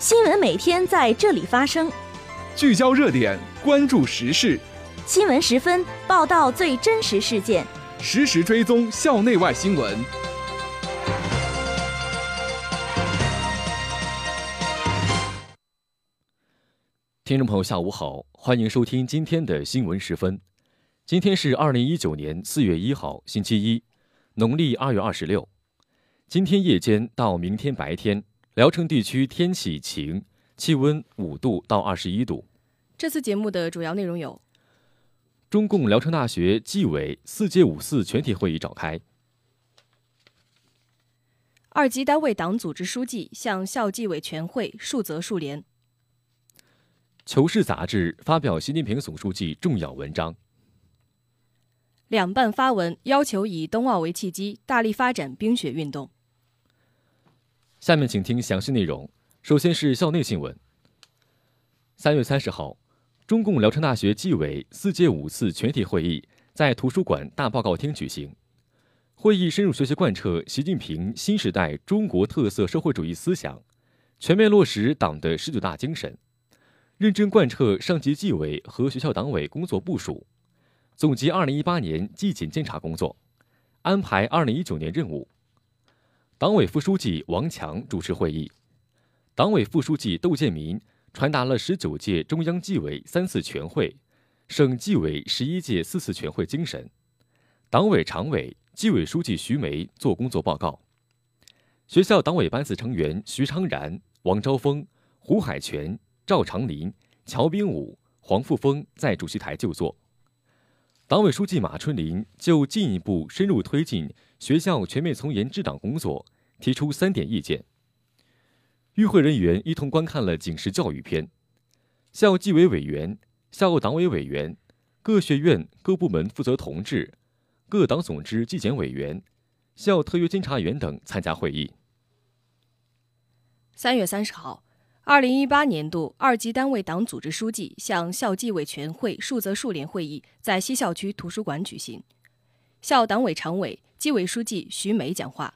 新闻每天在这里发生，聚焦热点，关注时事。新闻十分报道最真实事件，实时追踪校内外新闻。听众朋友，下午好，欢迎收听今天的新闻十分。今天是二零一九年四月一号，星期一，农历二月二十六。今天夜间到明天白天。聊城地区天气晴，气温五度到二十一度。这次节目的主要内容有：中共聊城大学纪委四届五四全体会议召开；二级单位党组织书记向校纪委全会述责述廉；求是杂志发表习近平总书记重要文章；两办发文要求以冬奥为契机，大力发展冰雪运动。下面请听详细内容。首先是校内新闻。三月三十号，中共聊城大学纪委四届五次全体会议在图书馆大报告厅举行。会议深入学习贯彻习近平新时代中国特色社会主义思想，全面落实党的十九大精神，认真贯彻上级纪委和学校党委工作部署，总结二零一八年纪检监察工作，安排二零一九年任务。党委副书记王强主持会议，党委副书记窦建民传达了十九届中央纪委三次全会、省纪委十一届四次全会精神。党委常委、纪委书记徐梅做工作报告。学校党委班子成员徐昌然、王昭峰、胡海泉、赵长林、乔冰武、黄富峰在主席台就座。党委书记马春林就进一步深入推进学校全面从严治党工作提出三点意见。与会人员一同观看了警示教育片，校纪委委员、校党委委员、各学院各部门负责同志、各党总支纪检委员、校特约监察员等参加会议。三月三十号。二零一八年度二级单位党组织书记向校纪委全会述责述廉会议在西校区图书馆举行，校党委常委、纪委书记徐梅讲话，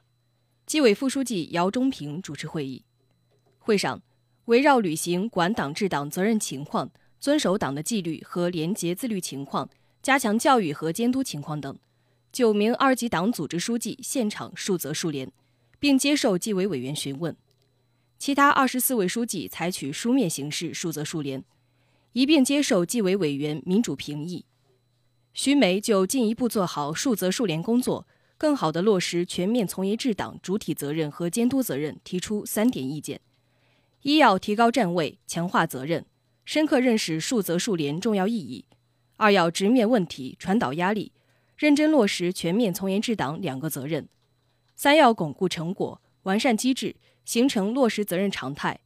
纪委副书记姚忠平主持会议。会上，围绕履行管党治党责任情况、遵守党的纪律和廉洁自律情况、加强教育和监督情况等，九名二级党组织书记现场述责述廉，并接受纪委委员询问。其他二十四位书记采取书面形式述责述廉，一并接受纪委委员民主评议。徐梅就进一步做好述责述廉工作，更好地落实全面从严治党主体责任和监督责任，提出三点意见：一要提高站位，强化责任，深刻认识述责述廉重要意义；二要直面问题，传导压力，认真落实全面从严治党两个责任；三要巩固成果，完善机制。形成落实责任常态。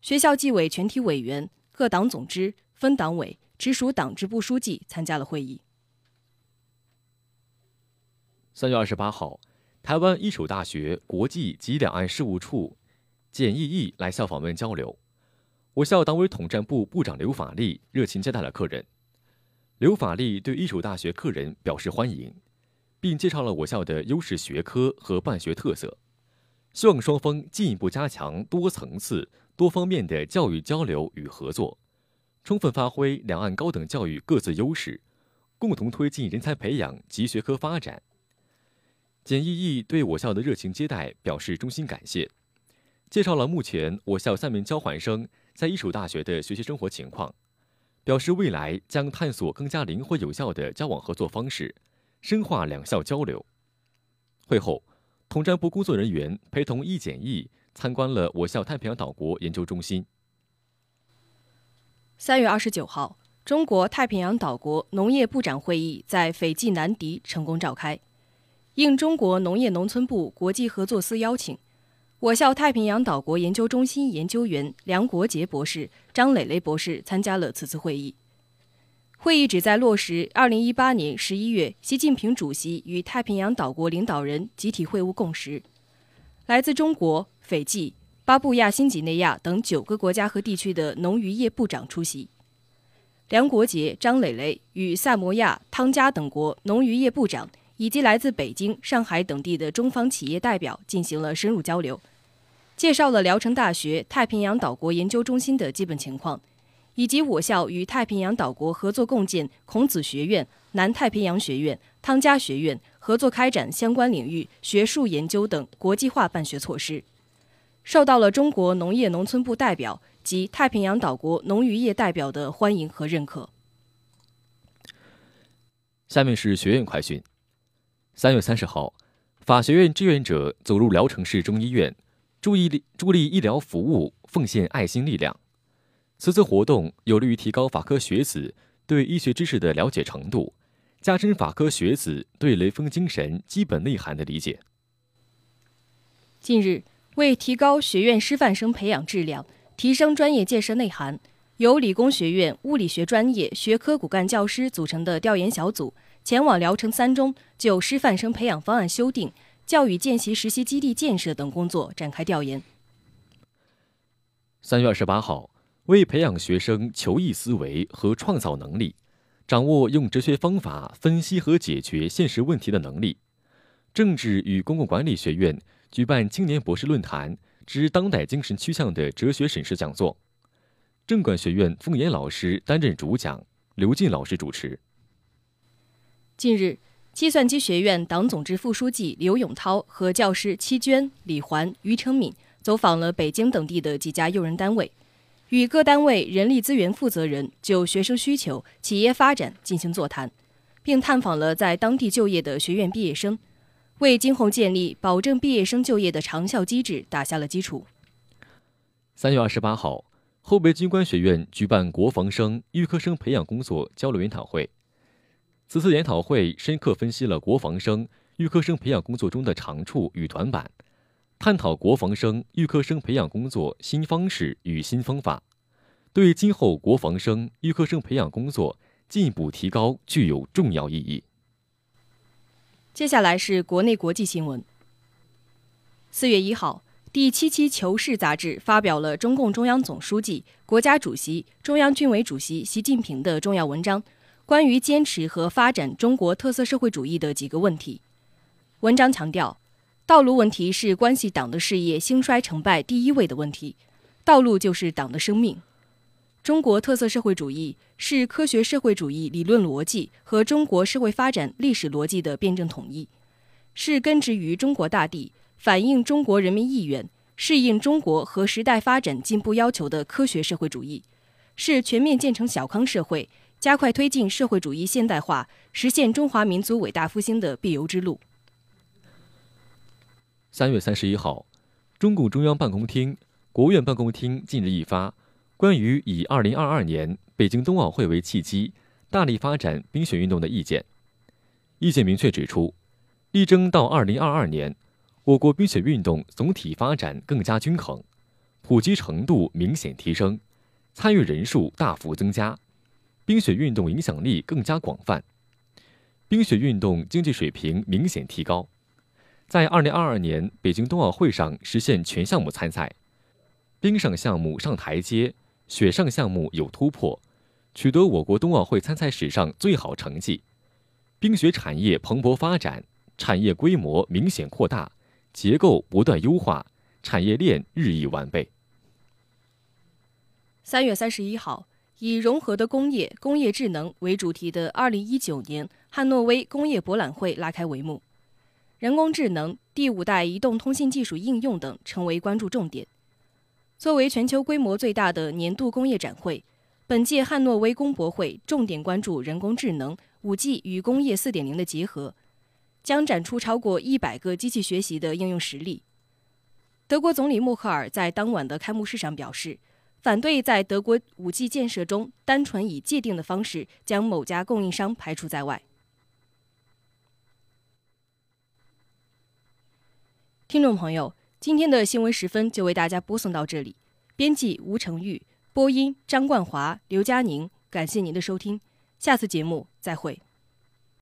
学校纪委全体委员、各党总支、分党委、直属党支部书记参加了会议。三月二十八号，台湾一所大学国际及两岸事务处简易义来校访问交流。我校党委统战部部长刘法立热情接待了客人。刘法立对一所大学客人表示欢迎，并介绍了我校的优势学科和办学特色。希望双方进一步加强多层次、多方面的教育交流与合作，充分发挥两岸高等教育各自优势，共同推进人才培养及学科发展。简易义对我校的热情接待表示衷心感谢，介绍了目前我校三名交换生在一所大学的学习生活情况，表示未来将探索更加灵活有效的交往合作方式，深化两校交流。会后。统战部工作人员陪同易简易参观了我校太平洋岛国研究中心。三月二十九号，中国太平洋岛国农业部长会议在斐济南迪成功召开。应中国农业农村部国际合作司邀请，我校太平洋岛国研究中心研究员梁国杰博士、张磊磊博士参加了此次会议。会议旨在落实2018年11月习近平主席与太平洋岛国领导人集体会晤共识。来自中国、斐济、巴布亚新几内亚等九个国家和地区的农渔业部长出席。梁国杰、张磊磊与萨摩亚、汤加等国农渔业部长以及来自北京、上海等地的中方企业代表进行了深入交流，介绍了聊城大学太平洋岛国研究中心的基本情况，以及我校与太平洋岛国合作共建孔子学院、南太平洋学院、汤加学院，合作开展相关领域学术研究等国际化办学措施，受到了中国农业农村部代表及太平洋岛国农渔业代表的欢迎和认可。下面是学院快讯：三月三十号，法学院志愿者走入聊城市中医院。助力助力医疗服务，奉献爱心力量。此次活动有利于提高法科学子对医学知识的了解程度，加深法科学子对雷锋精神基本内涵的理解。近日，为提高学院师范生培养质量，提升专业建设内涵，由理工学院物理学专业学科骨干教师组成的调研小组前往聊城三中，就师范生培养方案修订。教育见习实习基地建设等工作展开调研。三月二十八号，为培养学生求异思维和创造能力，掌握用哲学方法分析和解决现实问题的能力，政治与公共管理学院举办青年博士论坛之当代精神趋向的哲学审视讲座，政管学院凤岩老师担任主讲，刘进老师主持。近日。计算机学院党总支副书记刘永涛和教师戚娟、李环、于成敏走访了北京等地的几家用人单位，与各单位人力资源负责人就学生需求、企业发展进行座谈，并探访了在当地就业的学院毕业生，为今后建立保证毕业生就业的长效机制打下了基础。三月二十八号，后备军官学院举办国防生、预科生培养工作交流研讨会。此次研讨会深刻分析了国防生、预科生培养工作中的长处与短板，探讨国防生、预科生培养工作新方式与新方法，对今后国防生、预科生培养工作进一步提高具有重要意义。接下来是国内国际新闻。四月一号，第七期《求是》杂志发表了中共中央总书记、国家主席、中央军委主席习近平的重要文章。关于坚持和发展中国特色社会主义的几个问题，文章强调，道路问题是关系党的事业兴衰成败第一位的问题，道路就是党的生命。中国特色社会主义是科学社会主义理论逻辑和中国社会发展历史逻辑的辩证统一，是根植于中国大地、反映中国人民意愿、适应中国和时代发展进步要求的科学社会主义，是全面建成小康社会。加快推进社会主义现代化，实现中华民族伟大复兴的必由之路。三月三十一号，中共中央办公厅、国务院办公厅近日印发《关于以二零二二年北京冬奥会为契机，大力发展冰雪运动的意见》。意见明确指出，力争到二零二二年，我国冰雪运动总体发展更加均衡，普及程度明显提升，参与人数大幅增加。冰雪运动影响力更加广泛，冰雪运动经济水平明显提高，在二零二二年北京冬奥会上实现全项目参赛，冰上项目上台阶，雪上项目有突破，取得我国冬奥会参赛史上最好成绩，冰雪产业蓬勃发展，产业规模明显扩大，结构不断优化，产业链日益完备。三月三十一号。以融合的工业、工业智能为主题的2019年汉诺威工业博览会拉开帷幕，人工智能、第五代移动通信技术应用等成为关注重点。作为全球规模最大的年度工业展会，本届汉诺威工博会重点关注人工智能、5G 与工业4.0的结合，将展出超过一百个机器学习的应用实例。德国总理默克尔在当晚的开幕式上表示。反对在德国五 G 建设中单纯以界定的方式将某家供应商排除在外。听众朋友，今天的新闻时分就为大家播送到这里。编辑吴成玉，播音张冠华、刘佳宁，感谢您的收听，下次节目再会。